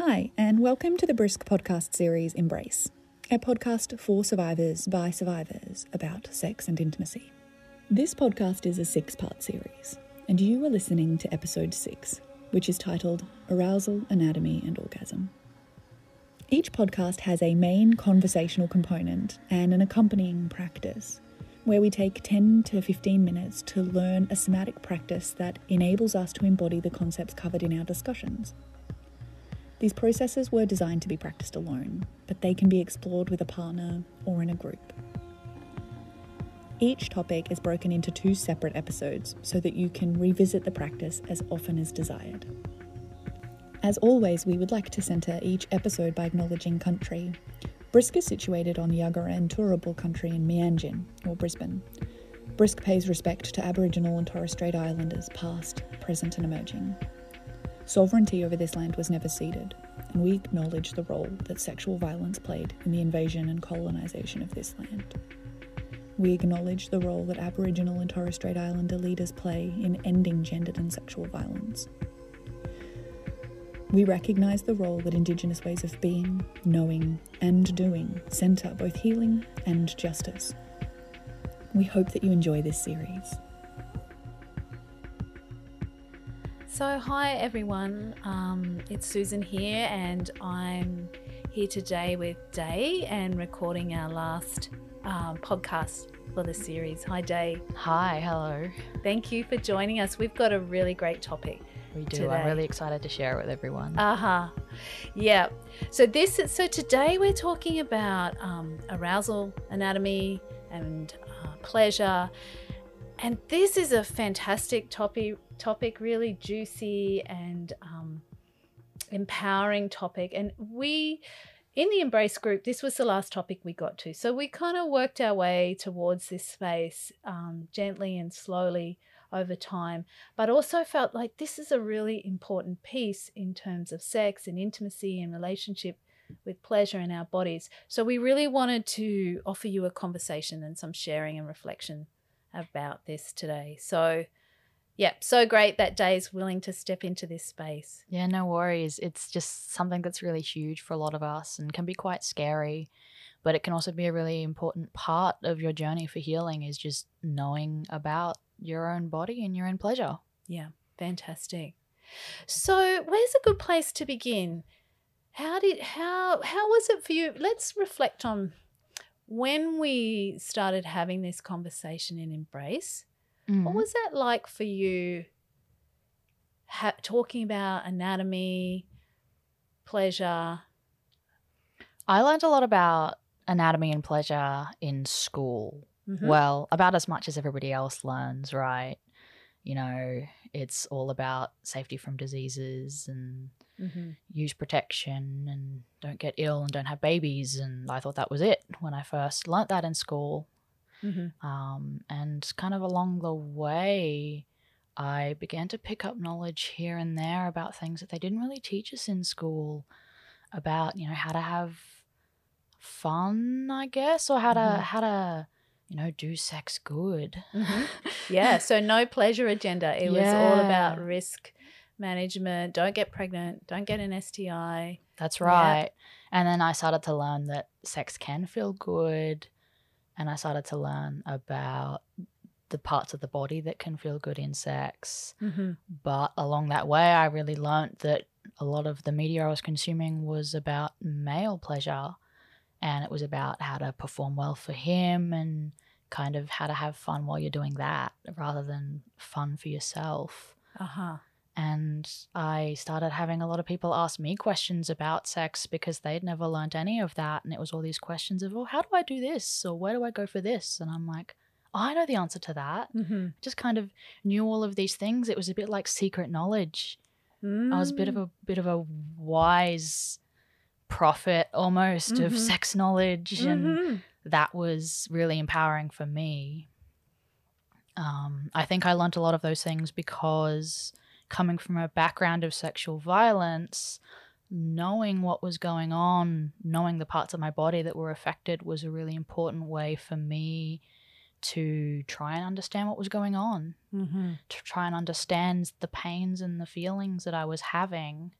Hi, and welcome to the BRISSC podcast series Embrace, a podcast for survivors by survivors about sex and intimacy. This podcast is a six part series, and you are listening to episode six, which is titled Arousal, Anatomy, and Orgasm. Each podcast has a main conversational component and an accompanying practice, where we take 10 to 15 minutes to learn a somatic practice that enables us to embody the concepts covered in our discussions. These processes were designed to be practiced alone, but they can be explored with a partner or in a group. Each topic is broken into two separate episodes so that you can revisit the practice as often as desired. As always, we would like to centre each episode by acknowledging country. BRISSC is situated on Yagara and Turrbal country in Meanjin, or Brisbane. BRISSC pays respect to Aboriginal and Torres Strait Islanders past, present, and emerging. Sovereignty over this land was never ceded, and we acknowledge the role that sexual violence played in the invasion and colonisation of this land. We acknowledge the role that Aboriginal and Torres Strait Islander leaders play in ending gendered and sexual violence. We recognise the role that Indigenous ways of being, knowing, and doing centre both healing and justice. We hope that you enjoy this series. So, hi everyone, um, it's Susan here, and I'm here today with Day and recording our last um, podcast for the series. Hi, Day. Hi, hello. Thank you for joining us. We've got a really great topic. We do. Today. I'm really excited to share it with everyone. Uh huh. Yeah. So this is so today we're talking about um, arousal anatomy and uh, pleasure, and this is a fantastic topic. Topic really juicy and um, empowering topic, and we. In the embrace group, this was the last topic we got to. So we kind of worked our way towards this space um, gently and slowly over time, but also felt like this is a really important piece in terms of sex and intimacy and relationship with pleasure in our bodies. So we really wanted to offer you a conversation and some sharing and reflection about this today. So, yeah, so great that Day's willing to step into this space. Yeah, no worries. It's just something that's really huge for a lot of us and can be quite scary, but it can also be a really important part of your journey for healing is just knowing about your own body and your own pleasure. Yeah, fantastic. So, where's a good place to begin? How did how how was it for you? Let's reflect on when we started having this conversation in Embrace. Mm. What was that like for you? Ha- talking about anatomy, pleasure. I learned a lot about anatomy and pleasure in school. Mhm. Well, about as much as everybody else learns, right? You know, it's all about safety from diseases and Mhm. use protection and don't get ill and don't have babies. And I thought that was it when I first learnt that in school. Mhm. Um, and kind of along the way, I began to pick up knowledge here and there about things that they didn't really teach us in school about, you know, how to have fun, I guess, or how to Mhm. how to, you know, do sex good. Mhm. Yeah, so no pleasure agenda. It was all about risk management. Don't get pregnant. Don't get an STI. That's Yeah. right. And then I started to learn that sex can feel good. And I started to learn about the parts of the body that can feel good in sex. Mm-hmm. But along that way, I really learnt that a lot of the media I was consuming was about male pleasure. And it was about how to perform well for him and kind of how to have fun while you're doing that rather than fun for yourself. Uh huh. And I started having a lot of people ask me questions about sex because they'd never learned any of that. And it was all these questions of, oh, how do I do this? Or where do I go for this? And I'm like, oh, I know the answer to that. Mm-hmm. Just kind of knew all of these things. It was a bit like secret knowledge. I was a bit of Mm. a bit of a wise prophet almost Mhm. of sex knowledge and Mhm. that was really empowering for me. Um, I think I learnt a lot of those things because coming from a background of sexual violence, knowing what was going on, knowing the parts of my body that were affected was a really important way for me to try and understand what was going on, Mhm. to try and understand the pains and the feelings that I was having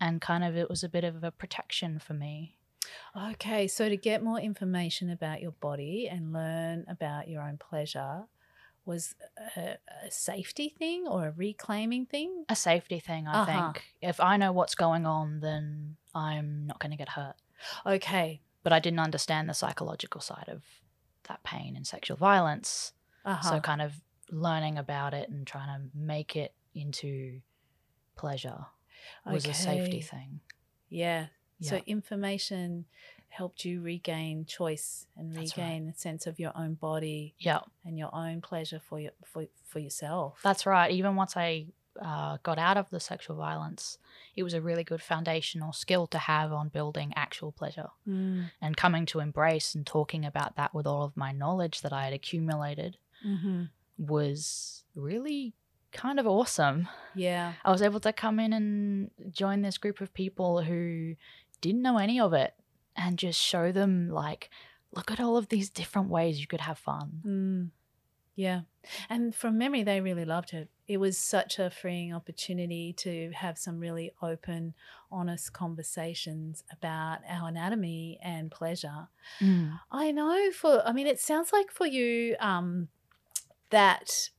and kind of it was a bit of a protection for me. Okay, so to get more information about your body and learn about your own pleasure was a, a safety thing or a reclaiming thing? A safety thing, I Uh-huh. think. If I know what's going on, then I'm not going to get hurt. Okay. But I didn't understand the psychological side of that pain and sexual violence. Uh-huh. So, kind of learning about it and trying to make it into pleasure was a safety thing. Yeah. So information helped you regain choice and That's right. regain a sense of your own body Yeah, and your own pleasure for your for, for yourself. that's right. Even once I uh, got out of the sexual violence, it was a really good foundational skill to have on building actual pleasure Mm. and coming to embrace and talking about that with all of my knowledge that I had accumulated hmm was really kind of awesome. Yeah. I was able to come in and join this group of people who didn't know any of it and just show them, like, look at all of these different ways you could have fun. Mm. Yeah. And from memory, they really loved it. It was such a freeing opportunity to have some really open, honest conversations about our anatomy and pleasure. I know for, I mean, it sounds like for you um, that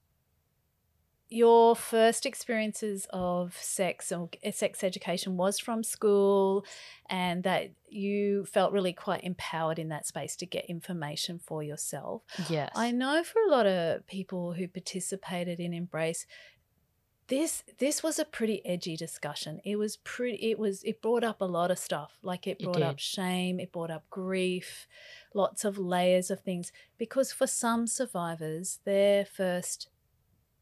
your first experiences of sex or uh, sex education was from school and that you felt really quite empowered in that space to get information for yourself. Yes. I know for a lot of people who participated in Embrace, this this was a pretty edgy discussion. It was pretty. It was. It brought up a lot of stuff. Like it It brought up shame. It brought up grief, lots of layers of things. Because for some survivors, their first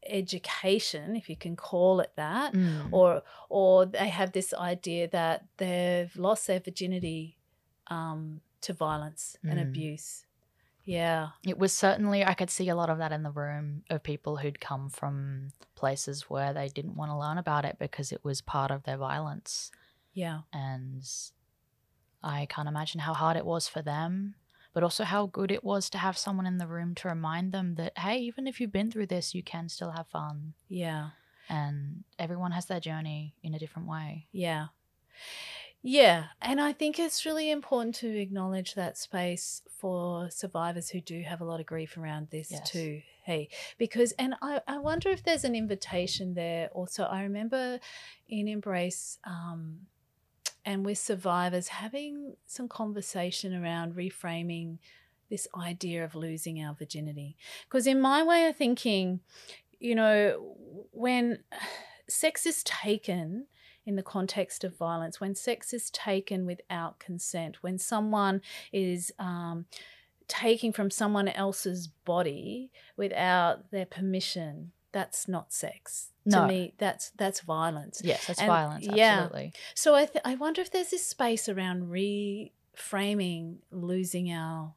education, if you can call it that, Mm. or or they have this idea that they've lost their virginity um, to violence and Mm. abuse. Yeah. It was certainly, I could see a lot of that in the room of people who'd come from places where they didn't want to learn about it because it was part of their violence. Yeah. And I can't imagine how hard it was for them, but also how good it was to have someone in the room to remind them that, hey, even if you've been through this, you can still have fun. Yeah. And everyone has their journey in a different way. Yeah. Yeah. And I think it's really important to acknowledge that space for survivors who do have a lot of grief around this Yes. too. Hey, because, and I, I wonder if there's an invitation there also. I remember in Embrace, um, and with survivors having some conversation around reframing this idea of losing our virginity. Because in my way of thinking, you know, when sex is taken in the context of violence, when sex is taken without consent, when someone is um, taking from someone else's body without their permission, that's not sex. No. To me, that's that's violence. Yes, that's And- violence. yeah. Absolutely. So I, th- I wonder if there's this space around reframing losing our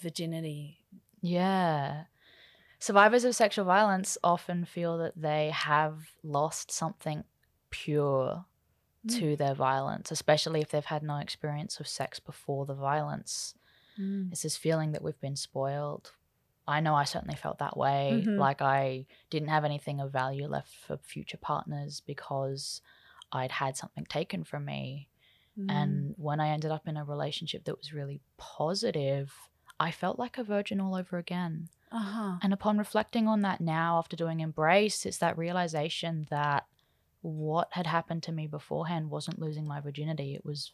virginity. Yeah. Survivors of sexual violence often feel that they have lost something pure Mm. to their violence, especially if they've had no experience of sex before the violence. Mm. It's this feeling that we've been spoiled. I know I certainly felt that way. Mhm. Like I didn't have anything of value left for future partners because I'd had something taken from me. Mm. And when I ended up in a relationship that was really positive, I felt like a virgin all over again. uh huh. And upon reflecting on that now, after doing Embrace, it's that realization that what had happened to me beforehand wasn't losing my virginity, it was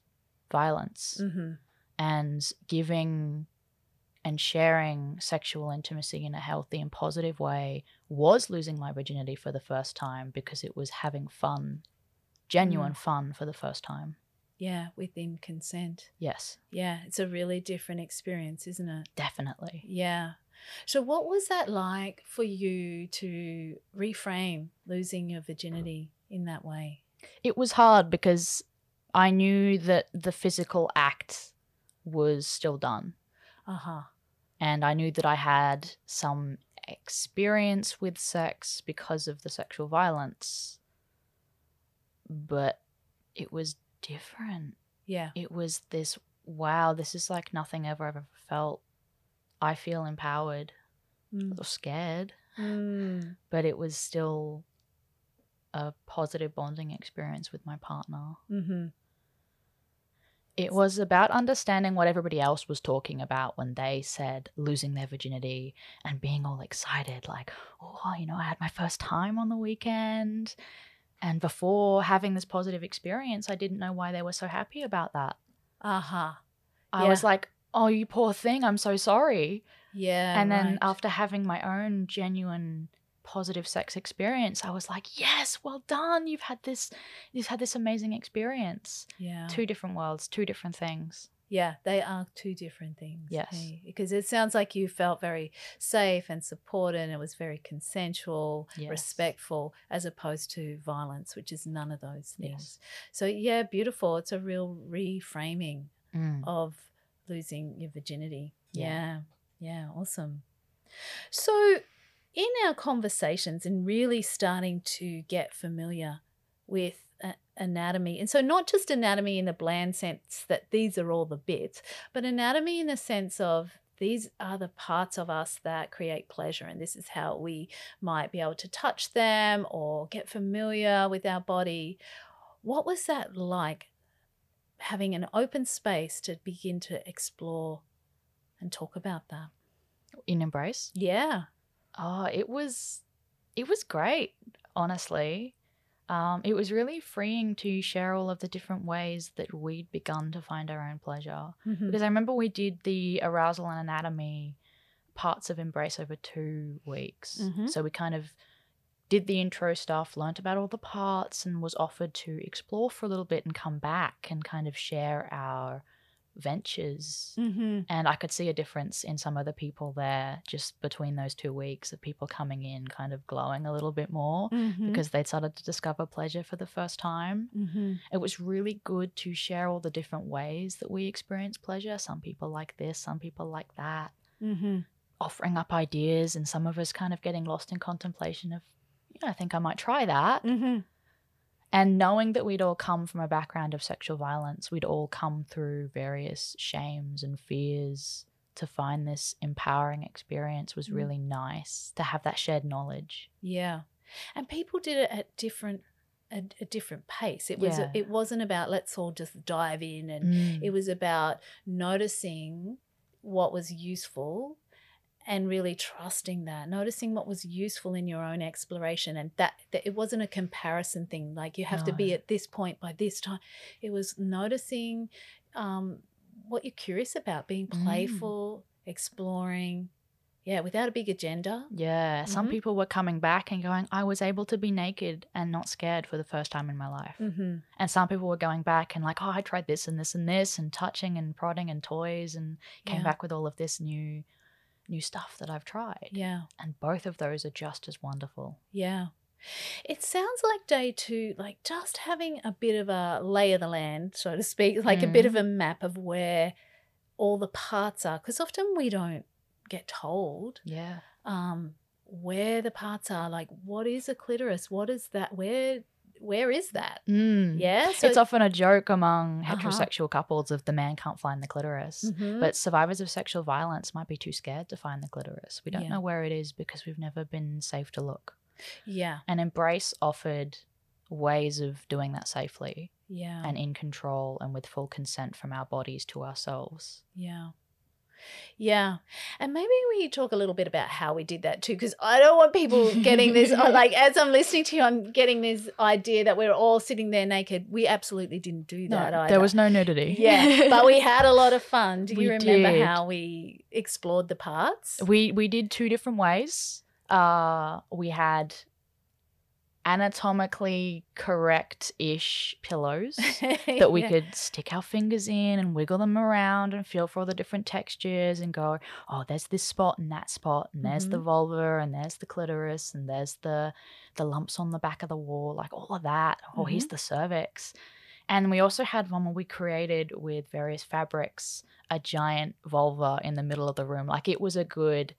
violence. Mm-hmm. And giving and sharing sexual intimacy in a healthy and positive way was losing my virginity for the first time because it was having fun, genuine fun for the first time. Yeah, within consent. Yes, Yeah, it's a really different experience, isn't it? definitely. Yeah. So, what was that like for you to reframe losing your virginity in that way? It was hard because I knew that the physical act was still done. Uh huh. And I knew that I had some experience with sex because of the sexual violence. But it was different. Yeah. It was this wow, this is like nothing ever I've ever felt. I feel empowered Mm. or scared, Mm. but it was still a positive bonding experience with my partner. Mm-hmm. It was about understanding what everybody else was talking about when they said losing their virginity and being all excited, like, oh, you know, I had my first time on the weekend. And before having this positive experience, I didn't know why they were so happy about that. Uh-huh. I Yeah. was like, oh, you poor thing, I'm so sorry. Yeah. and then right. after having my own genuine positive sex experience, I was like, yes, well done. You've had this, you've had this amazing experience. yeah. Two different worlds, two different things. Yeah, they are two different things. Yes. hey? Because it sounds like you felt very safe and supported and it was very consensual, Yes. respectful, as opposed to violence, which is none of those things. Yes. So, yeah, beautiful. It's a real reframing Mm. of losing your virginity. Yeah. Yeah. Yeah. Awesome. So, in our conversations and really starting to get familiar with anatomy, and so not just anatomy in the bland sense that these are all the bits, but anatomy in the sense of these are the parts of us that create pleasure, and this is how we might be able to touch them or get familiar with our body. What was that like having an open space to begin to explore and talk about that? In embrace. Yeah. Oh, it was, it was great. Honestly, um, it was really freeing to share all of the different ways that we'd begun to find our own pleasure. Mhm. Because I remember we did the arousal and anatomy parts of Embrace over two weeks. Mhm. So we kind of did the intro stuff, learnt about all the parts, and was offered to explore for a little bit and come back and kind of share our ventures. Mhm. And I could see a difference in some of the people there just between those two weeks of people coming in kind of glowing a little bit more Mhm. because they'd started to discover pleasure for the first time Mhm. it was really good to share all the different ways that we experience pleasure. Some people like this, some people like that, Mhm. offering up ideas, and some of us kind of getting lost in contemplation of, yeah, I think I might try that. And knowing that we'd all come from a background of sexual violence, we'd all come through various shames and fears to find this empowering experience was Mm. really nice to have that shared knowledge. Yeah. And people did it at different a, a different pace. It was Yeah. it wasn't about let's all just dive in and Mm. it was about noticing what was useful and really trusting that noticing what was useful in your own exploration and that, that it wasn't a comparison thing like you have to be at this point by this time it was noticing um, what you're curious about being Mm. playful exploring yeah without a big agenda Yeah, some Mhm. people were coming back and going, I was able to be naked and not scared for the first time in my life. mm-hmm. And some people were going back and like, oh, I tried this and this and this and touching and prodding and toys and came Yeah. back with all of this new new stuff that I've tried. yeah And both of those are just as wonderful. Yeah. It sounds like day two, like just having a bit of a lay of the land, so to speak, like a bit of a map of where all the parts are. Because often we don't get told Yeah. um, where the parts are. Like, what is a clitoris? What is that? Where where is that? Mm. Yeah. So it's often a joke among Uh-huh. heterosexual couples of the man can't find the clitoris. Mhm. But survivors of sexual violence might be too scared to find the clitoris. We don't Yeah. know where it is because we've never been safe to look. yeah, And Embrace offered ways of doing that safely yeah, and in control and with full consent from our bodies to ourselves. yeah. Yeah. And maybe we talk a little bit about how we did that too, because I don't want people getting this, uh, like, as I'm listening to you, I'm getting this idea that we're all sitting there naked. We absolutely didn't do that either. there was no nudity. Yeah. but we had a lot of fun. Do you We remember did. how we explored the parts? we we did two different ways. Uh, we had anatomically correct-ish pillows that we Yeah. could stick our fingers in and wiggle them around and feel for all the different textures and go, oh, there's this spot and that spot and there's the Mhm. vulva and there's the clitoris and there's the the lumps on the back of the wall, like all of that. Oh, here's the cervix. And we also had one where we created with various fabrics a giant vulva in the middle of the room. Like it was a good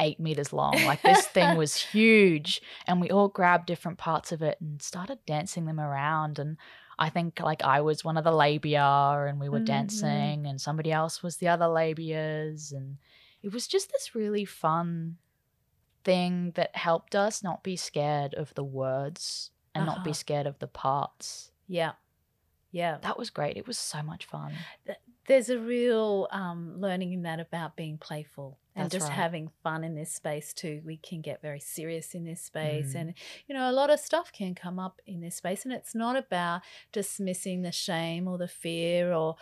eight meters long. Like this thing was huge. And we all grabbed different parts of it and started dancing them around. And I think like I was one of the labia and we were Mhm. dancing and somebody else was the other labias. And it was just this really fun thing that helped us not be scared of the words and not be Uh-huh. scared of the parts. Yeah. Yeah. That was great. It was so much fun. There's a real um, learning in that about being playful and That's just right. having fun in this space too. We can get very serious in this space, Mm. and you know, a lot of stuff can come up in this space, and it's not about dismissing the shame or the fear, or,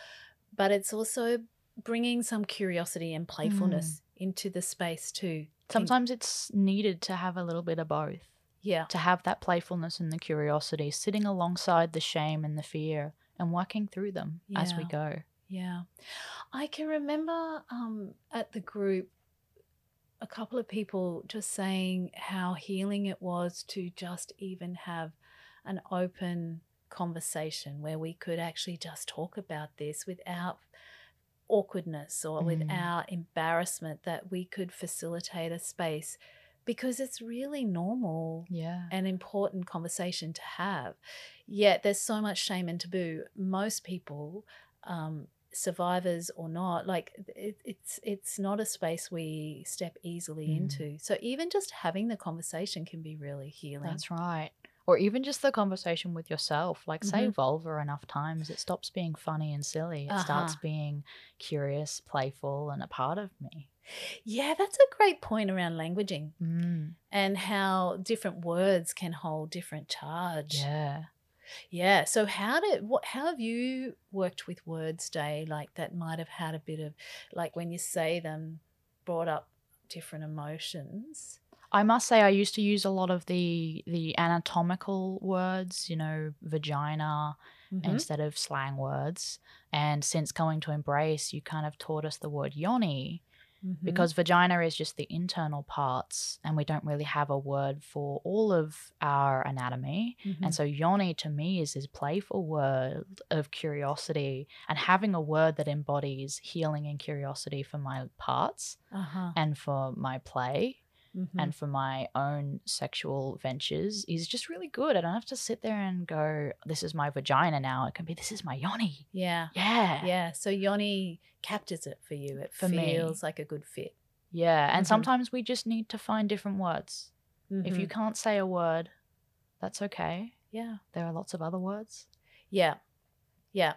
but it's also bringing some curiosity and playfulness into the space too. Sometimes it's needed to have a little bit of both. yeah, To have that playfulness and the curiosity sitting alongside the shame and the fear and working through them as we go. Yeah. I can remember um, at the group a couple of people just saying how healing it was to just even have an open conversation where we could actually just talk about this without awkwardness or Mm. without embarrassment, that we could facilitate a space because it's really normal Yeah. an important conversation to have. Yet there's so much shame and taboo. Most people, um, survivors or not, like it, it's it's not a space we step easily Mm. into. So even just having the conversation can be really healing. That's right. Or even just the conversation with yourself. Like, say Mhm. vulva enough times, it stops being funny and silly. It starts Uh-huh. being curious, playful, and a part of me. Yeah, that's a great point around languaging Mm, and how different words can hold different charge. yeah. Yeah. So how did what how have you worked with words, Day, like that might have had a bit of like when you say them brought up different emotions? I must say, I used to use a lot of the the anatomical words, you know, vagina, Mhm. instead of slang words. And since coming to Embrace, you kind of taught us the word yoni Mhm. because vagina is just the internal parts, and we don't really have a word for all of our anatomy. Mhm. And so yoni to me is this playful word of curiosity and having a word that embodies healing and curiosity for my parts uh-huh. and for my play Mhm. and for my own sexual ventures is just really good. I don't have to sit there and go, this is my vagina now. It can be, this is my yoni. yeah. Yeah. Yeah. So Yoni captures it for you. It For me. feels like a good fit. Yeah. And Mhm. sometimes we just need to find different words. If you Mhm. can't say a word, that's okay. Yeah. There are lots of other words. Yeah. Yeah.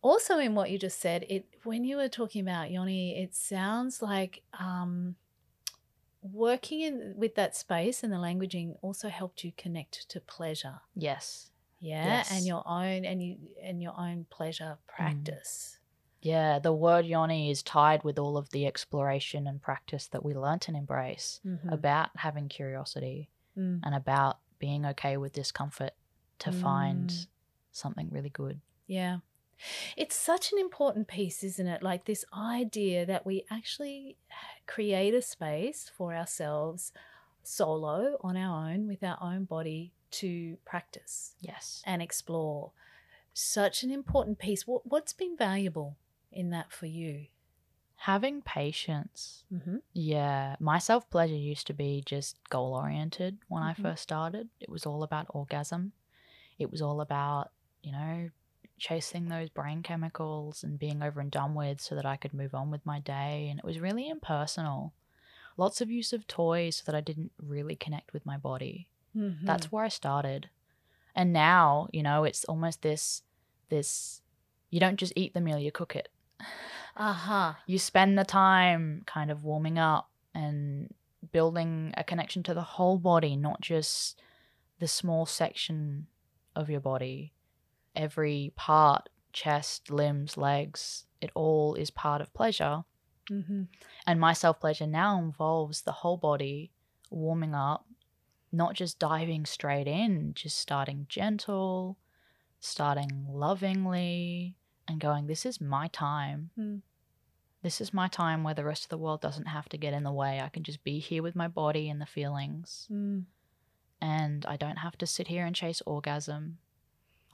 Also in what you just said, it when you were talking about Yoni, it sounds like um working in with that space and the languaging also helped you connect to pleasure. Yes. Yeah. And your own and you and your own pleasure practice. Yeah. The word yoni is tied with all of the exploration and practice that we learnt and embrace Mhm. about having curiosity Mm. and about being okay with discomfort to find Mm. something really good. Yeah. It's such an important piece, isn't it? Like this idea that we actually create a space for ourselves solo on our own with our own body to practice Yes. and explore. Such an important piece. What, what's been valuable in that for you? Having patience. Mm-hmm. Yeah. My self pleasure used to be just goal oriented when I Mhm. first started. It was all about orgasm. It was all about, you know, chasing those brain chemicals and being over and done with so that I could move on with my day. And it was really impersonal. Lots of use of toys so that I didn't really connect with my body. Mm-hmm. That's where I started. And now, you know, it's almost this this you don't just eat the meal, you cook it. Uh-huh. You spend the time kind of warming up and building a connection to the whole body, not just the small section of your body. Every part, chest, limbs, legs, it all is part of pleasure. Mm-hmm. And my self pleasure now involves the whole body warming up, not just diving straight in, just starting gentle, starting lovingly, and going, This is my time. Mm. This is my time where the rest of the world doesn't have to get in the way. I can just be here with my body and the feelings. Mm. And I don't have to sit here and chase orgasm.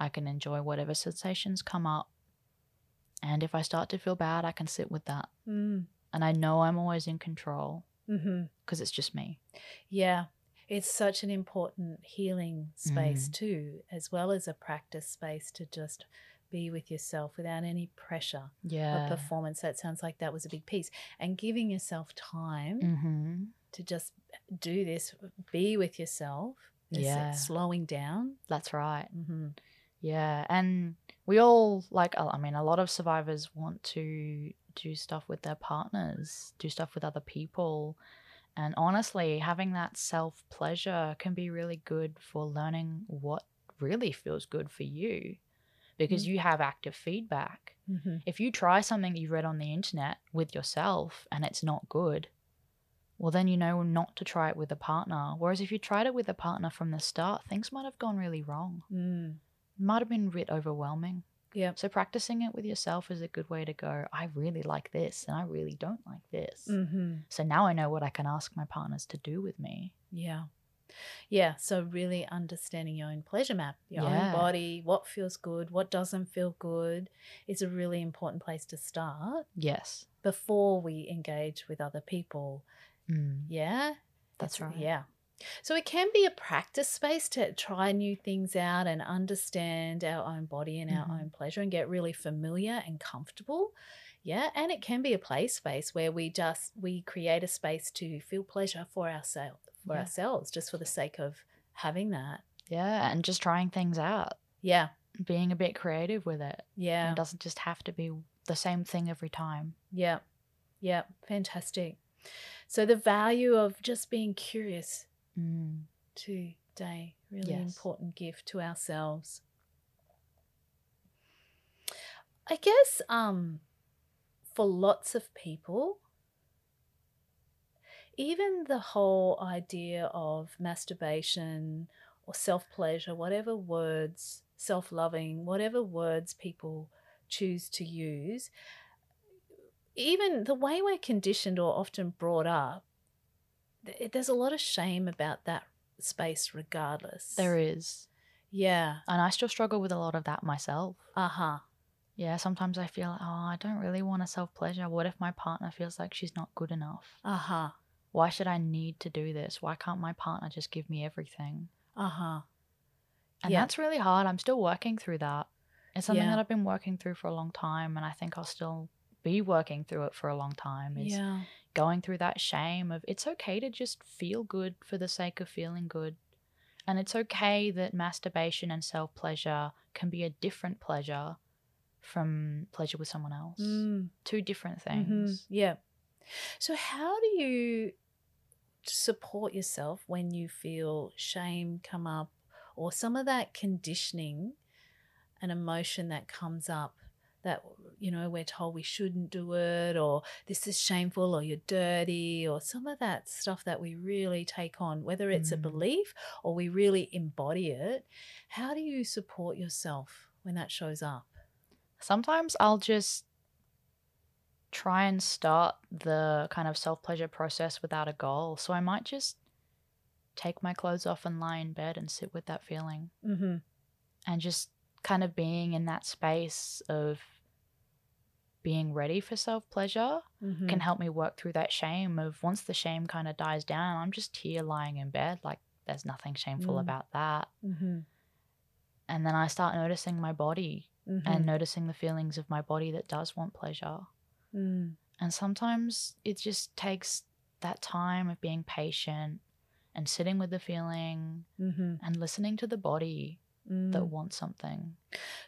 I can enjoy whatever sensations come up. And if I start to feel bad, I can sit with that. Mm. And I know I'm always in control Mm-hmm. because it's just me. Yeah. It's such an important healing space Mm. too, as well as a practice space to just be with yourself without any pressure Yeah. of performance. That sounds like that was a big piece. And giving yourself time Mm-hmm. to just do this, be with yourself Yeah. slowing down. That's right. Mm-hmm. Yeah, and we all like. I mean, a lot of survivors want to do stuff with their partners, do stuff with other people, and honestly, having that self pleasure can be really good for learning what really feels good for you, because Mm. you have active feedback. Mm-hmm. If you try something you read on the internet with yourself and it's not good, well, then you know not to try it with a partner. Whereas if you tried it with a partner from the start, things might have gone really wrong Mm. Might have been a bit overwhelming. Yeah. So practicing it with yourself is a good way to go. I really like this and I really don't like this. Mm-hmm. So now I know what I can ask my partners to do with me. Yeah. Yeah. So really understanding your own pleasure map, your Yeah. own body, what feels good, what doesn't feel good is a really important place to start Yes. before we engage with other people. Mm, Yeah. that's right. Yeah. So it can be a practice space to try new things out and understand our own body and our Mhm. own pleasure and get really familiar and comfortable. Yeah, and it can be a play space where we just we create a space to feel pleasure for ourselves for Yeah. ourselves just for the sake of having that. Yeah. And just trying things out, Yeah. being a bit creative with it. Yeah. It doesn't just have to be the same thing every time. Yeah. Yeah. Fantastic. So the value of just being curious Mm, today, really Yes. important gift to ourselves. I guess um for lots of people even the whole idea of masturbation or self-pleasure, whatever words, self-loving, whatever words people choose to use, even the way we're conditioned or often brought up, th- there's a lot of shame about that space regardless. there is. Yeah. And I still struggle with a lot of that myself. Uh-huh. Yeah, sometimes I feel, oh, I don't really want to self pleasure. What if my partner feels like she's not good enough? Uh-huh. Why should I need to do this? Why can't my partner just give me everything? Uh-huh. And Yeah. that's really hard. I'm still working through that. It's something Yeah. that I've been working through for a long time, and I think I'll still be working through it for a long time. Is Yeah. Going through that shame of it's okay to just feel good for the sake of feeling good. And it's okay that masturbation and self pleasure can be a different pleasure from pleasure with someone else. Mm. Two different Mhm. things. Yeah. So how do you support yourself when you feel shame come up or some of that conditioning and emotion that comes up that you know we're told we shouldn't do it or this is shameful or you're dirty or some of that stuff that we really take on whether it's a Mm. belief or we really embody it how do you support yourself when that shows up Sometimes I'll just try and start the kind of self pleasure process without a goal. So I might just take my clothes off and lie in bed and sit with that feeling mm-hmm. and just kind of being in that space of being ready for self pleasure Mm-hmm. can help me work through that shame of once the shame kind of dies down, I'm just here lying in bed. Like there's nothing shameful Mm. about that. mm-hmm. And then I start noticing my body Mm-hmm. and noticing the feelings of my body that does want pleasure. Mm. And sometimes it just takes that time of being patient and sitting with the feeling Mm-hmm. and listening to the body Mm. that wants something.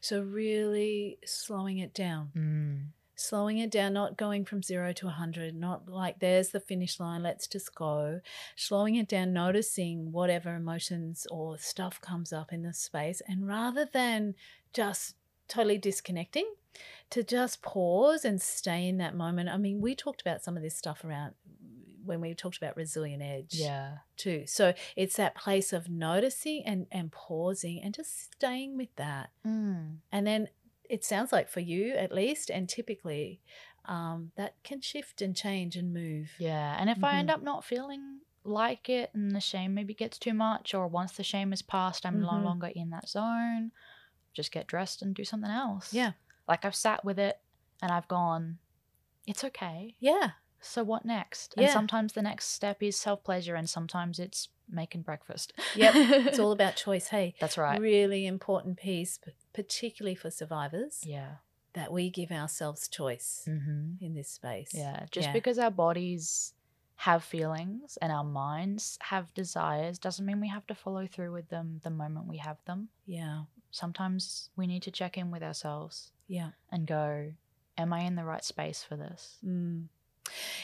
So really slowing it down, Mm. slowing it down, not going from zero to a hundred, not like there's the finish line, let's just go. Slowing it down, noticing whatever emotions or stuff comes up in the space, and rather than just totally disconnecting, to just pause and stay in that moment. I mean, we talked about some of this stuff around when we talked about resilient edge Yeah. too. So it's that place of noticing and and pausing and just staying with that. Mm. And then it sounds like for you at least, and typically, um, that can shift and change and move. Yeah. And if I end Mhm. up not feeling like it and the shame maybe gets too much, or once the shame is past, I'm no Mhm. longer in that zone, just get dressed and do something else. Yeah. Like I've sat with it and I've gone, it's okay. Yeah. So what next? And sometimes the next step is self pleasure, and sometimes it's making breakfast. Yep. It's all about choice. Hey, That's right. really important piece, particularly for survivors, Yeah. that we give ourselves choice Mm-hmm. in this space. Yeah. Just Yeah. because our bodies have feelings and our minds have desires doesn't mean we have to follow through with them the moment we have them. Yeah. Sometimes we need to check in with ourselves Yeah. and go, Am I in the right space for this? Mm.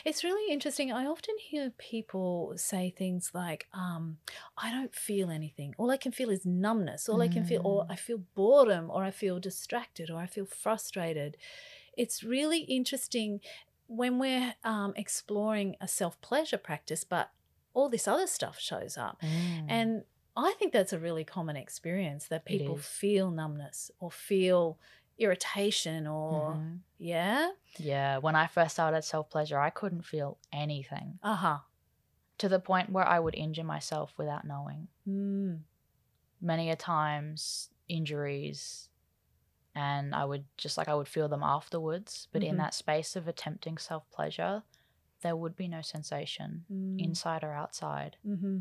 It's really interesting. I often hear people say things like, um, I don't feel anything. All I can feel is numbness. All I can feel, or Mm. I feel boredom, or I feel distracted, or I feel frustrated. It's really interesting when we're um, exploring a self pleasure practice, but all this other stuff shows up. Mm. And I think that's a really common experience that people feel numbness or feel irritation or, Mhm. yeah. Yeah, when I first started self pleasure, I couldn't feel anything Uh huh. to the point where I would injure myself without knowing. Mm. Many a times, injuries, and I would just like I would feel them afterwards. But in Mhm. that space of attempting self pleasure, there would be no sensation Mm. inside or outside. Mm-hmm.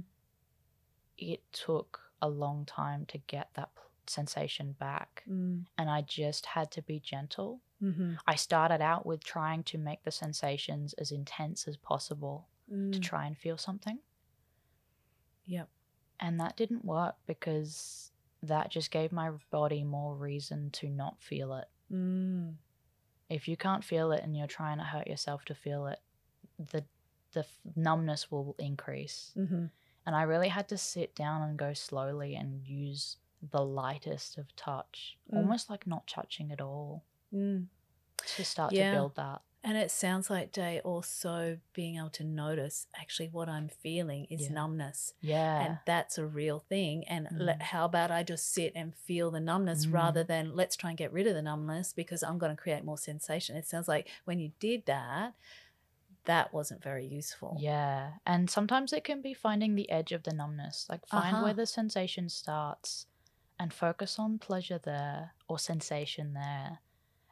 It took a long time to get that sensation back, Mm. and I just had to be gentle. Mm-hmm. I started out with trying to make the sensations as intense as possible to Mm. try and feel something. Yep. And that didn't work because that just gave my body more reason to not feel it. Mm. If you can't feel it and you're trying to hurt yourself to feel it, the the f- numbness will increase. Mm-hmm. And I really had to sit down and go slowly and use the lightest of touch, Mm. almost like not touching at all, Mm. to start Yeah. to build that. And it sounds like Day also being able to notice actually what I'm feeling is Yeah. numbness, Yeah. and that's a real thing. And Mm. how about I just sit and feel the numbness Mm. rather than let's try and get rid of the numbness because I'm going to create more sensation. It sounds like when you did that, that wasn't very useful. Yeah. And sometimes it can be finding the edge of the numbness. Like find Uh-huh. where the sensation starts and focus on pleasure there or sensation there.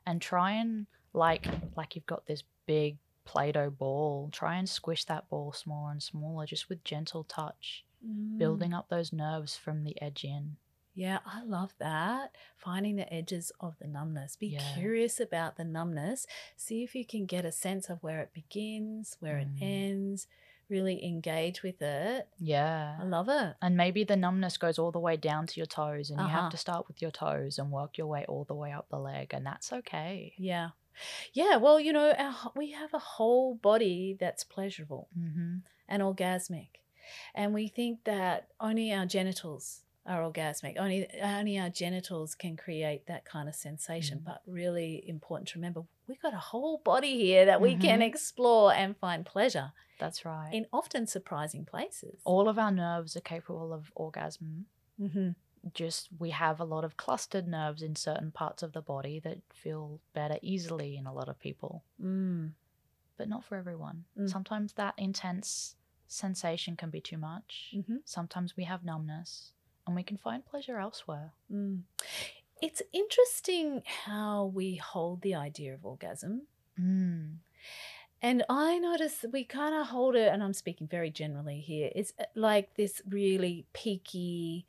And try and like like you've got this big Play-Doh ball, try and squish that ball smaller and smaller just with gentle touch, Mm. building up those nerves from the edge in. Yeah, I love that. Finding the edges of the numbness. Be Yeah. curious about the numbness. See if you can get a sense of where it begins, where Mm. it ends. Really engage with it. Yeah. I love it. And maybe the numbness goes all the way down to your toes and you Uh-huh. have to start with your toes and work your way all the way up the leg and that's okay. Yeah. Yeah, well, you know, our, we have a whole body that's pleasurable Mhm. and orgasmic. And we think that only our genitals are orgasmic. Only only our genitals can create that kind of sensation. Mm. But really important to remember, we've got a whole body here that we can Mhm. explore and find pleasure That's right. in often surprising places. all of our nerves are capable of orgasm. hmm Just we have a lot of clustered nerves in certain parts of the body that feel better easily in a lot of people, Mm. but not for everyone. Mm. Sometimes that intense sensation can be too much. Mhm. Sometimes we have numbness and we can find pleasure elsewhere. Mm. It's interesting how we hold the idea of orgasm. Mm. And I notice we kind of hold it, and I'm speaking very generally here, it's uh, like this really peaky,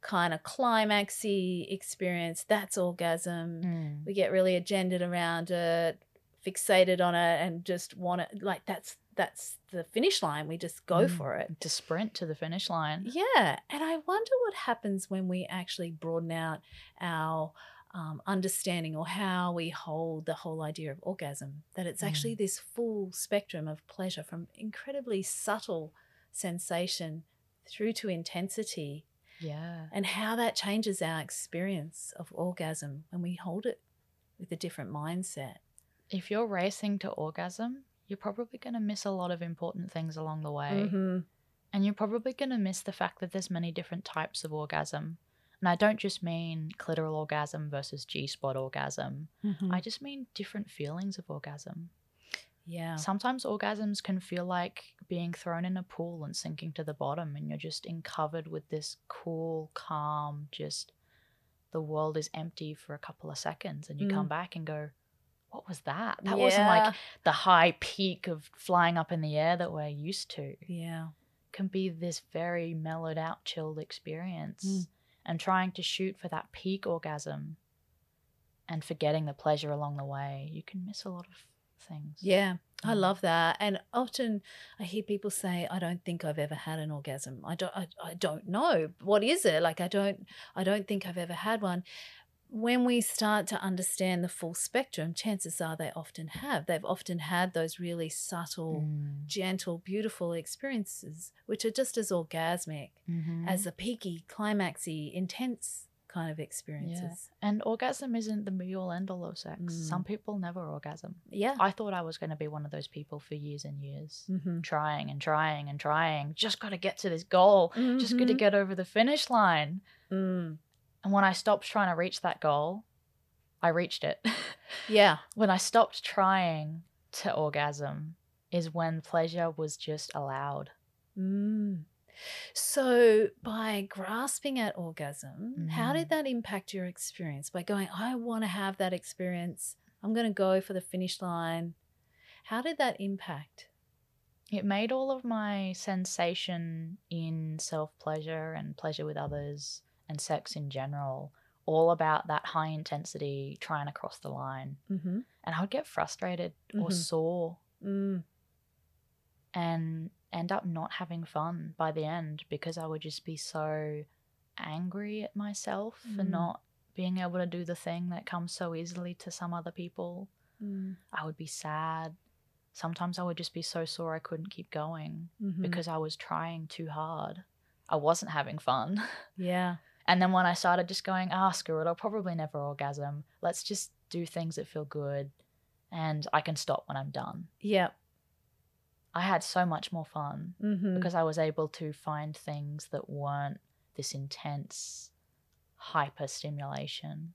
kind of climaxy experience. That's orgasm. Mm. We get really agendaed around it, fixated on it, and just want it. Like that's that's the finish line. We just go Mm. for it. To sprint to the finish line. Yeah, and I wonder what happens when we actually broaden out our um, understanding or how we hold the whole idea of orgasm. That it's actually this full spectrum of pleasure from incredibly subtle sensation through to intensity, Yeah. and how that changes our experience of orgasm when we hold it with a different mindset. If you're racing to orgasm, you're probably going to miss a lot of important things along the way. Mhm. And you're probably going to miss the fact that there's many different types of orgasm. And I don't just mean clitoral orgasm versus G spot orgasm. Mhm. I just mean different feelings of orgasm. yeah. Sometimes orgasms can feel like being thrown in a pool and sinking to the bottom, and you're just in covered with this cool, calm, just the world is empty for a couple of seconds. And you come back and go, What was that? That wasn't like the high peak of flying up in the air that we're used to. yeah. can be this very mellowed out, chilled experience. Mm. And trying to shoot for that peak orgasm and forgetting the pleasure along the way, you can miss a lot of things. Yeah, I Mm. love that. And often I hear people say, "I don't think I've ever had an orgasm. I don't. I, I don't know what is it like. I don't. I don't think I've ever had one." When we start to understand the full spectrum, chances are they often have. They've often had those really subtle, Mm. gentle, beautiful experiences, which are just as orgasmic Mhm. as the peaky, climaxy, intense kind of experiences. and orgasm isn't the be all end all of sex. Mm. Some people never orgasm. Yeah. I thought I was going to be one of those people for years and years, mm-hmm. trying and trying and trying. Just got to get to this goal. Just got to get over the finish line. Mm. And when I stopped trying to reach that goal, I reached it. Yeah. when I stopped trying to orgasm is when pleasure was just allowed. Mm. So, by grasping at orgasm, how did Mhm. that impact your experience? By going, I want to have that experience, I'm going to go for the finish line. How did that impact? It made all of my sensation in self pleasure and pleasure with others and sex in general all about that high intensity trying to cross the line. Mm-hmm. And I would get frustrated or Mhm. sore Mm. and end up not having fun by the end because I would just be so angry at myself for Mm. not being able to do the thing that comes so easily to some other people. Mm. I would be sad. Sometimes I would just be so sore I couldn't keep going Mhm. because I was trying too hard. I wasn't having fun. yeah. And then when I started just going, ah, screw it, I'll probably never orgasm. Let's just do things that feel good and I can stop when I'm done. Yeah. I had so much more fun Mm-hmm. because I was able to find things that weren't this intense hyper stimulation.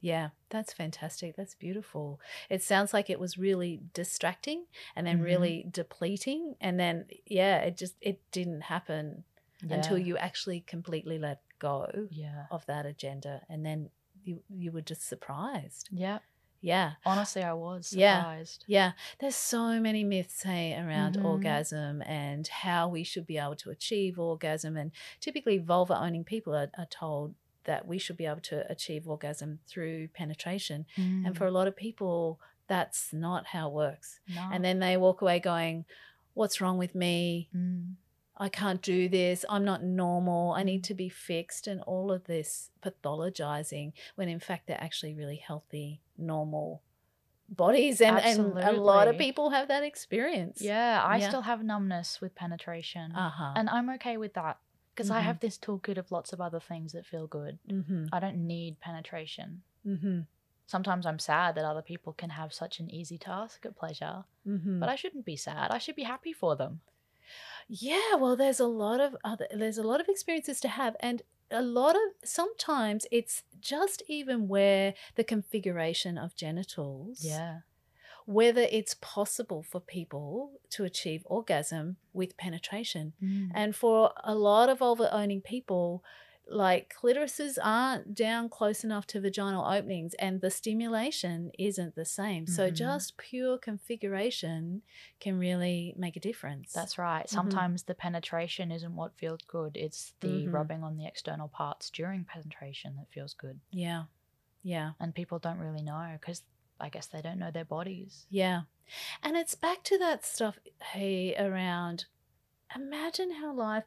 Yeah, that's fantastic. That's beautiful. It sounds like it was really distracting and then Mhm. really depleting and then yeah, it just it didn't happen until you actually completely let go Yeah. of that agenda and then you you were just surprised. Yeah. Yeah. Honestly, I was Yeah. surprised. Yeah, there's so many myths hey around Mhm. orgasm and how we should be able to achieve orgasm and typically vulva owning people are, are told that we should be able to achieve orgasm through penetration and Mm. for a lot of people that's not how it works no. and then they walk away going what's wrong with me Mm. I can't do this. I'm not normal. I need to be fixed. And all of this pathologizing when in fact they're actually really healthy, normal bodies. And, and a lot of people have that experience. Yeah, I Yeah. still have numbness with penetration. Uh huh. And I'm okay with that because I Mhm. have this toolkit of lots of other things that feel good. Mm I don't need penetration. hmm. Mm hmm. Sometimes I'm sad that other people can have such an easy task at pleasure, Mm but I shouldn't be sad. I should be happy for them. Yeah, well, there's a lot of other, there's a lot of experiences to have, and a lot of sometimes it's just even where the configuration of genitals, Yeah. whether it's possible for people to achieve orgasm with penetration, Mm. and for a lot of vulva owning people, like clitorises aren't down close enough to vaginal openings, and the stimulation isn't the same. So Mhm. just pure configuration can really make a difference. That's right. Sometimes the penetration isn't what feels good. It's the Mhm. rubbing on the external parts during penetration that feels good. yeah, yeah. And people don't really know because I guess they don't know their bodies. Yeah. And it's back to that stuff, hey, around imagine how life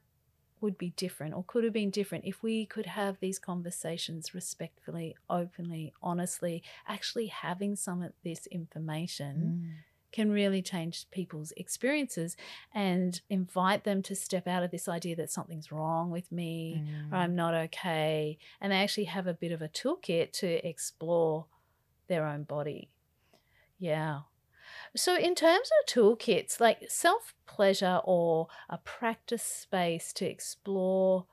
would be different or could have been different if we could have these conversations respectfully, openly, honestly. Actually, having some of this information can really change people's experiences and invite them to step out of this idea that something's wrong with me Mm. or I'm not okay. And they actually have a bit of a toolkit to explore their own body. Yeah. So, in terms of toolkits, like self pleasure or a practice space to explore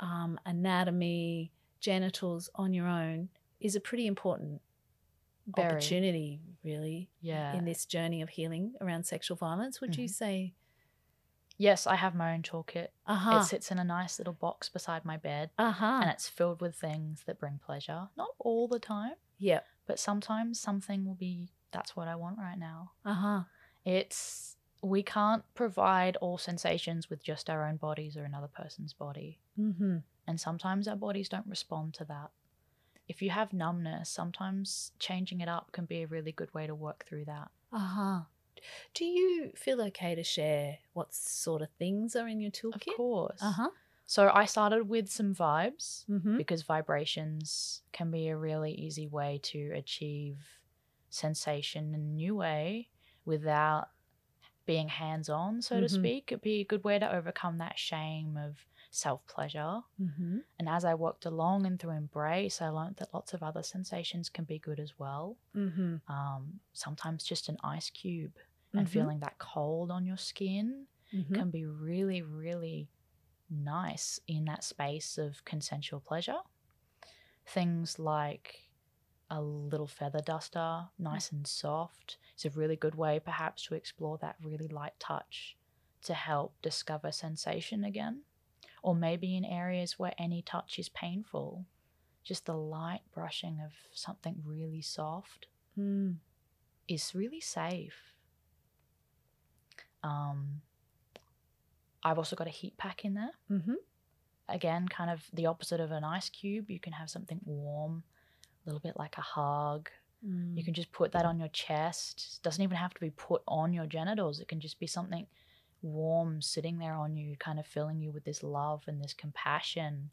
um, anatomy, genitals on your own is a pretty important Very. opportunity, really, Yeah. in this journey of healing around sexual violence. Would you Mhm. say, Yes, I have my own toolkit. uh huh, It sits in a nice little box beside my bed uh huh, and it's filled with things that bring pleasure. Not all the time, yep, but sometimes something will be that's what I want right now. uh huh, It's we can't provide all sensations with just our own bodies or another person's body. mm-hmm, And sometimes our bodies don't respond to that. if you have numbness, sometimes changing it up can be a really good way to work through that. Uh huh. Do you feel okay to share what sort of things are in your toolkit? Of course. Uh huh. So I started with some vibes Mm-hmm. because vibrations can be a really easy way to achieve sensation in a new way without being hands on, so to Mhm. speak. It'd be a good way to overcome that shame of self pleasure. Mm-hmm. And as I walked along and through embrace, I learned that lots of other sensations can be good as well. Mm-hmm. Um, sometimes just an ice cube and Mhm. feeling that cold on your skin Mm-hmm. can be really, really nice in that space of consensual pleasure. Things like a little feather duster, nice and soft, It's a really good way perhaps to explore that really light touch to help discover sensation again. Or maybe in areas where any touch is painful, just the light brushing of something really soft Mm. is really safe. Um, I've also got a heat pack in there. Mm-hmm. Again, kind of the opposite of an ice cube. You can have something warm, little bit like a hug. Mm. You can just put that on your chest. It doesn't even have to be put on your genitals. It can just be something warm sitting there on you, kind of filling you with this love and this compassion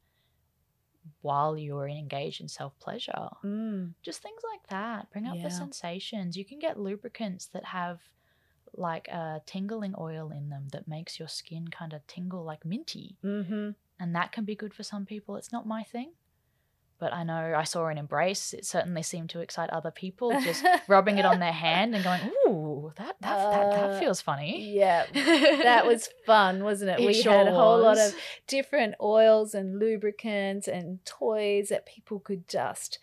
while you're engaged in self pleasure Mm. just things like that bring up Yeah. the sensations you can get lubricants that have like a tingling oil in them that makes your skin kind of tingle like minty Mm-hmm. and that can be good for some people it's not my thing but i know i saw an embrace it certainly seemed to excite other people just rubbing it on their hand and going ooh that that, that, Uh, that feels funny Yeah, that was fun, wasn't it? It we sure had a whole lot of different oils and lubricants and toys that people could just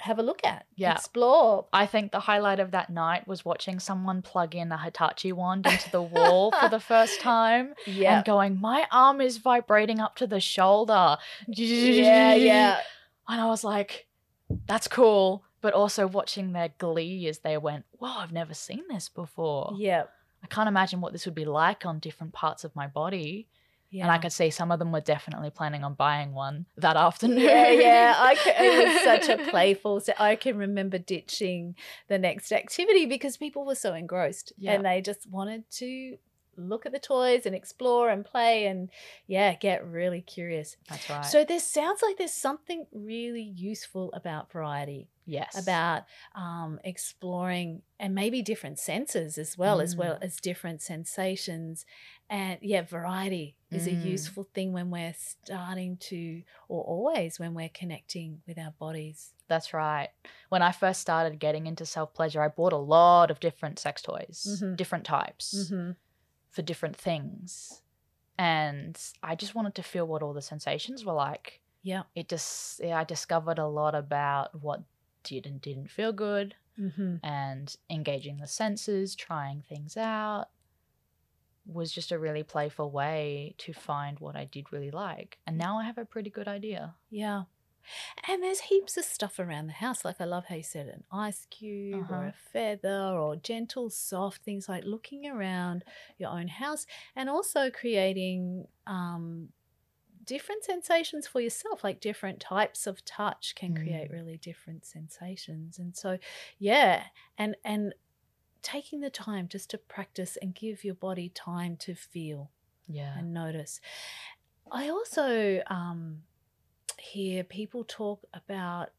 have a look at, Yeah. explore. I think the highlight of that night was watching someone plug in a Hitachi wand into the wall for the first time Yeah, and going, My arm is vibrating up to the shoulder. yeah, yeah. And I was like, That's cool. But also watching their glee as they went, Whoa, I've never seen this before. Yeah, I can't imagine what this would be like on different parts of my body. Yeah. And I could see some of them were definitely planning on buying one that afternoon. yeah, yeah. I c it was such a playful. So I can remember ditching the next activity because people were so engrossed Yeah. and they just wanted to look at the toys and explore and play and yeah, get really curious. That's right. So there sounds like there's something really useful about variety, yes. about um, exploring and maybe different senses as well, as Mm. well as different sensations. And yeah, variety is a Mm. useful thing when we're starting to, or always when we're connecting with our bodies. That's right. When I first started getting into self pleasure, I bought a lot of different sex toys, Mhm. different types Mm-hmm. For different things. And I just wanted to feel what all the sensations were like. Yeah. It just, yeah, I discovered a lot about what did and didn't feel good Mm-hmm. and engaging the senses, trying things out was just a really playful way to find what I did really like. And now I have a pretty good idea. Yeah. And there's heaps of stuff around the house. Like I love how you said an ice cube or Uh-huh. a feather or gentle, soft things like looking around your own house and also creating um, different sensations for yourself. Like different types of touch can create Mm. really different sensations. And so, yeah, and and taking the time just to practice and give your body time to feel Yeah. and notice. I also um, hear people talk about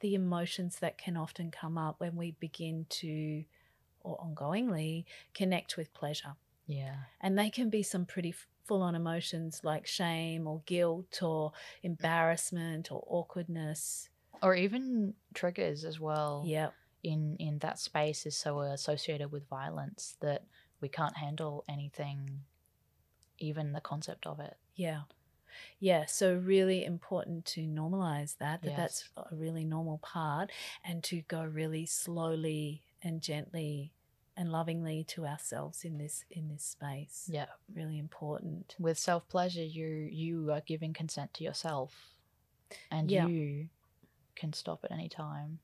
the emotions that can often come up when we begin to, or ongoingly, connect with pleasure. Yeah. And they can be some pretty full on emotions like shame or guilt or embarrassment or awkwardness. Or even triggers as well. Yeah. in in that space is so associated with violence that we can't handle anything even the concept of it Yeah. Yeah. So, really important to normalize that, that that's a really normal part, and to go really slowly and gently and lovingly to ourselves in this in this space. yeah Really important. with self pleasure you you are giving consent to yourself and Yeah. you can stop at any time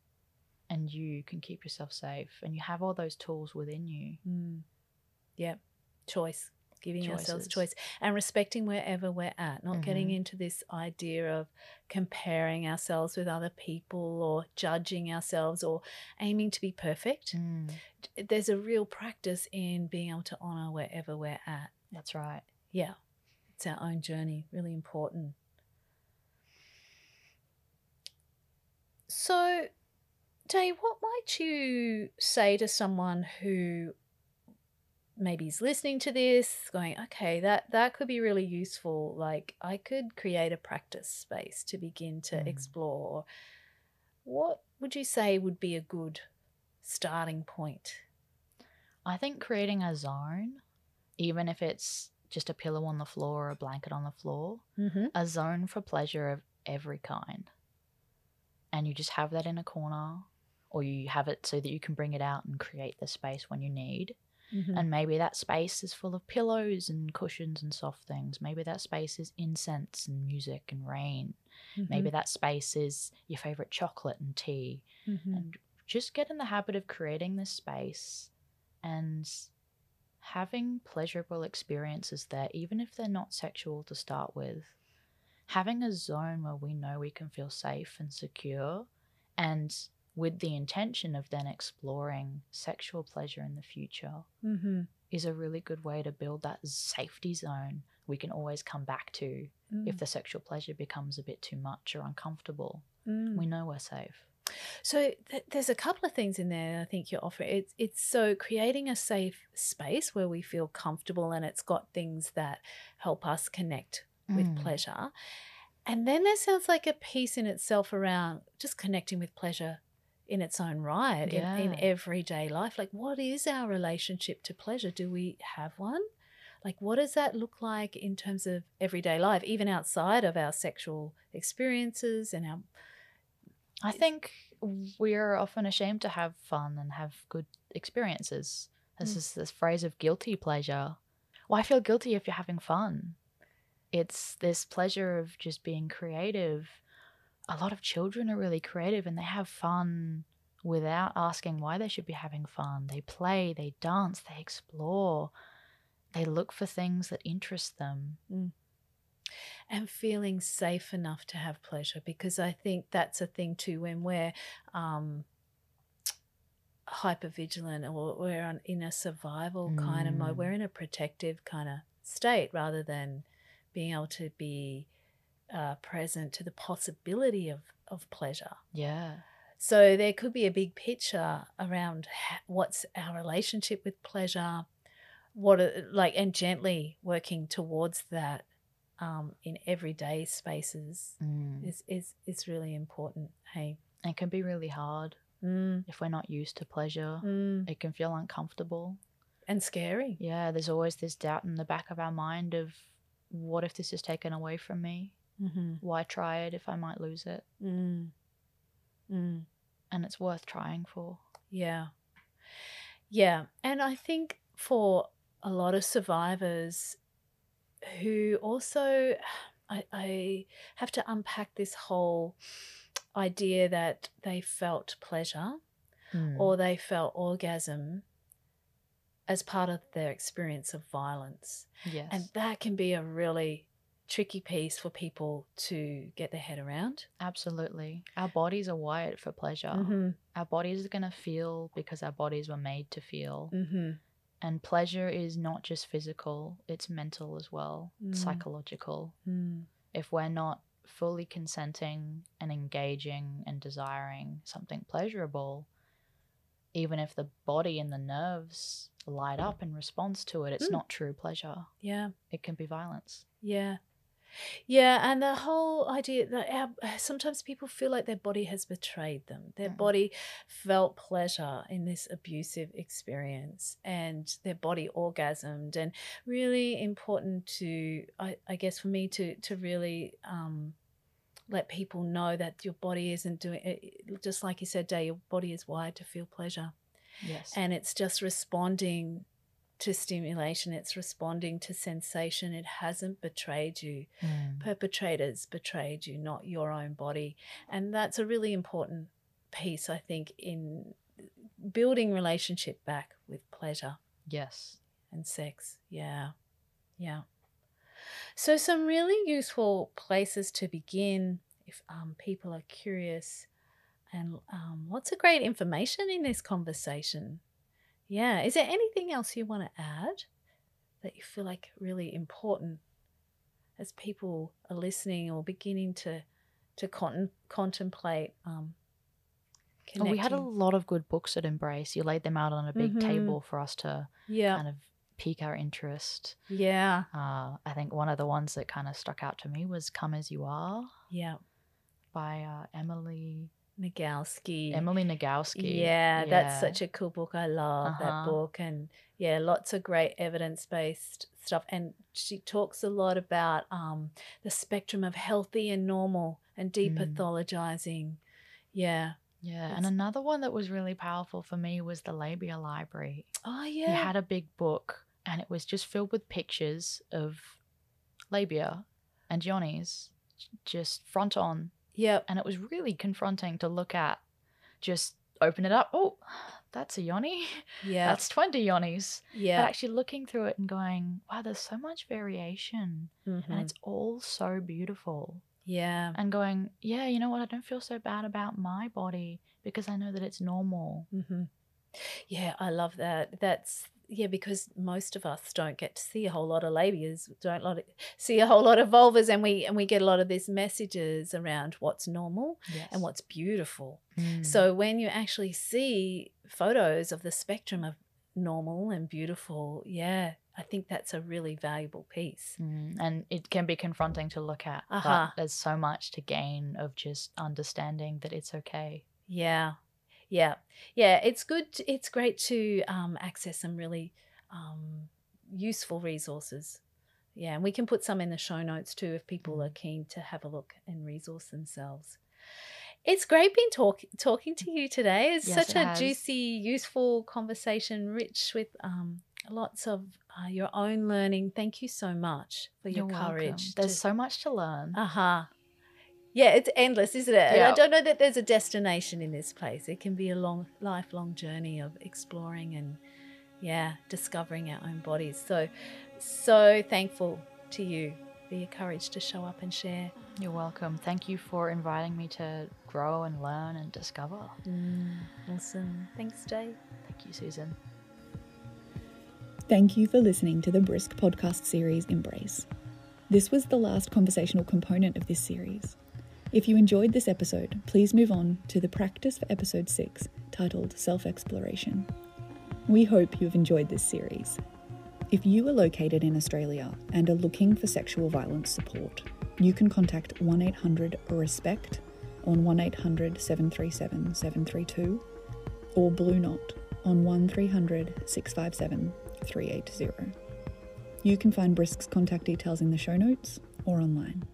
and you can keep yourself safe and you have all those tools within you Mm. Yeah. Choice. Giving ourselves Choices. choice and respecting wherever we're at, not getting Mhm. into this idea of comparing ourselves with other people or judging ourselves or aiming to be perfect. Mm, There's a real practice in being able to honor wherever we're at. that's right. Yeah, it's our own journey, really important. So, Dave, what might you say to someone who maybe is listening to this, going, "Okay, that that could be really useful. Like, I could create a practice space to begin to Mm. explore." What would you say would be a good starting point? I think creating a zone, even if it's just a pillow on the floor or a blanket on the floor, Mm-hmm. a zone for pleasure of every kind. And you just have that in a corner, or you have it so that you can bring it out and create the space when you need. Mm-hmm. And maybe that space is full of pillows and cushions and soft things. Maybe that space is incense and music and rain. Maybe that space is your favorite chocolate and tea. Mm-hmm. And just get in the habit of creating this space and having pleasurable experiences there, even if they're not sexual to start with. Having a zone where we know we can feel safe and secure, and with the intention of then exploring sexual pleasure in the future, Mm-hmm. is a really good way to build that safety zone we can always come back to if the sexual pleasure becomes a bit too much or uncomfortable. Mm. We know we're safe. So th- there's a couple of things in there I think you're offering. It's it's so creating a safe space where we feel comfortable and it's got things that help us connect with Mm. pleasure. And then there sounds like a piece in itself around just connecting with pleasure in its own right in, in everyday life. Like what is our relationship to pleasure? Do we have one? Like what does that look like in terms of everyday life, even outside of our sexual experiences and our I think we're often ashamed to have fun and have good experiences. This Mm. this, this phrase of guilty pleasure. Why feel guilty if you're having fun? It's this pleasure of just being creative. A lot of children are really creative and they have fun without asking why they should be having fun. They play, they dance, they explore, they look for things that interest them. and feeling safe enough to have pleasure because I think that's a thing too when we're um, hyper vigilant or we're on, in a survival kind of mode, Mm. we're in a protective kind of state rather than being able to be uh, present to the possibility of, of pleasure. Yeah. So there could be a big picture around ha- what's our relationship with pleasure, what are, like, and gently working towards that um, in everyday spaces Mm. is is is really important. Hey, It can be really hard mm, if we're not used to pleasure. mm, It can feel uncomfortable. and scary. Yeah, there's always this doubt in the back of our mind of what if this is taken away from me? Mm-hmm. Why try it if I might lose it? Mm. Mm. And it's worth trying for. Yeah. Yeah. And I think for a lot of survivors who also, I, I have to unpack this whole idea that they felt pleasure Mm. or they felt orgasm as part of their experience of violence. yes. And that can be a really tricky piece for people to get their head around. Absolutely. Our bodies are wired for pleasure. Mm-hmm. Our bodies are going to feel because our bodies were made to feel. Mm-hmm. And pleasure is not just physical, it's mental as well, Mm. psychological. Mm. If we're not fully consenting and engaging and desiring something pleasurable, even if the body and the nerves light up in response to it, it's Mm. not true pleasure. Yeah. It can be violence. Yeah. Yeah, and the whole idea that our, sometimes people feel like their body has betrayed them. Their Mm. body felt pleasure in this abusive experience and their body orgasmed. And really important to, I, I guess, for me to, to really um, let people know that your body isn't doing it. Just like you said, Day, your body is wired to feel pleasure Yes. and it's just responding to stimulation it's responding to sensation it hasn't betrayed you Mm. perpetrators betrayed you not your own body and that's a really important piece i think in building relationship back with pleasure Yes. and sex yeah Yeah. So, some really useful places to begin if um, people are curious, and um, lots of great information in this conversation. Yeah. Is there anything else you want to add that you feel like really important as people are listening or beginning to to con- contemplate um, Oh, we had a lot of good books at Embrace. You laid them out on a big Mhm. table for us to Yeah. kind of pique our interest. Yeah. Uh, I think one of the ones that kind of stuck out to me was "Come as You Are" Yeah. by uh, Emily Nagalski. Emily Nagoski. Yeah, that's such a cool book. I love that Uh-huh. book. And yeah, lots of great evidence based stuff. And she talks a lot about um, the spectrum of healthy and normal and Mm. depathologizing. Yeah. yeah. It's- And another one that was really powerful for me was the Labia Library. Oh, yeah. He had a big book, and it was just filled with pictures of labia and yonis, just front on Yep. and it was really confronting to look at. Just open it up. Oh, that's a yoni. Yeah. That's 20 yonis. But yeah. actually looking through it and going, wow, there's so much variation and Mhm. it's all so beautiful. Yeah. And going, yeah, you know what? I don't feel so bad about my body because I know that it's normal. hmm Yeah, I love that. That's yeah, because most of us don't get to see a whole lot of labias, don't lot of, see a whole lot of vulvas, and we and we get a lot of these messages around what's normal Yes. and what's beautiful. Mm. So when you actually see photos of the spectrum of normal and beautiful, yeah, I think that's a really valuable piece. Mm, and it can be confronting to look at. Uh-huh. But there's so much to gain of just understanding that it's okay. Yeah. Yeah. Yeah. It's good. It's great to um, access some really um, useful resources. Yeah. And we can put some in the show notes too if people are keen to have a look and resource themselves. It's great being talk- talking to you today. It's Yes, such it a has. juicy, useful conversation, rich with um, lots of uh, your own learning. Thank you so much for your You're welcome. courage. There's so much to learn. Uh huh. Yeah, it's endless, isn't it? And I don't know that there's a destination in this place. It can be a long, lifelong journey of exploring and, yeah, discovering our own bodies. So, so thankful to you for your courage to show up and share. You're welcome. Thank you for inviting me to grow and learn and discover. Mm, awesome. Thanks, Jay. Thank you, Susan. Thank you for listening to the BRISSC podcast series Embrace. This was the last conversational component of this series. If you enjoyed this episode, please move on to the practice for episode 6 titled Self Exploration. We hope you have enjoyed this series. If you are located in Australia and are looking for sexual violence support, you can contact 1800 RESPECT on 1 800 737 732 or Blue Knot on 1300 657 380. You can find BRISSC's contact details in the show notes or online.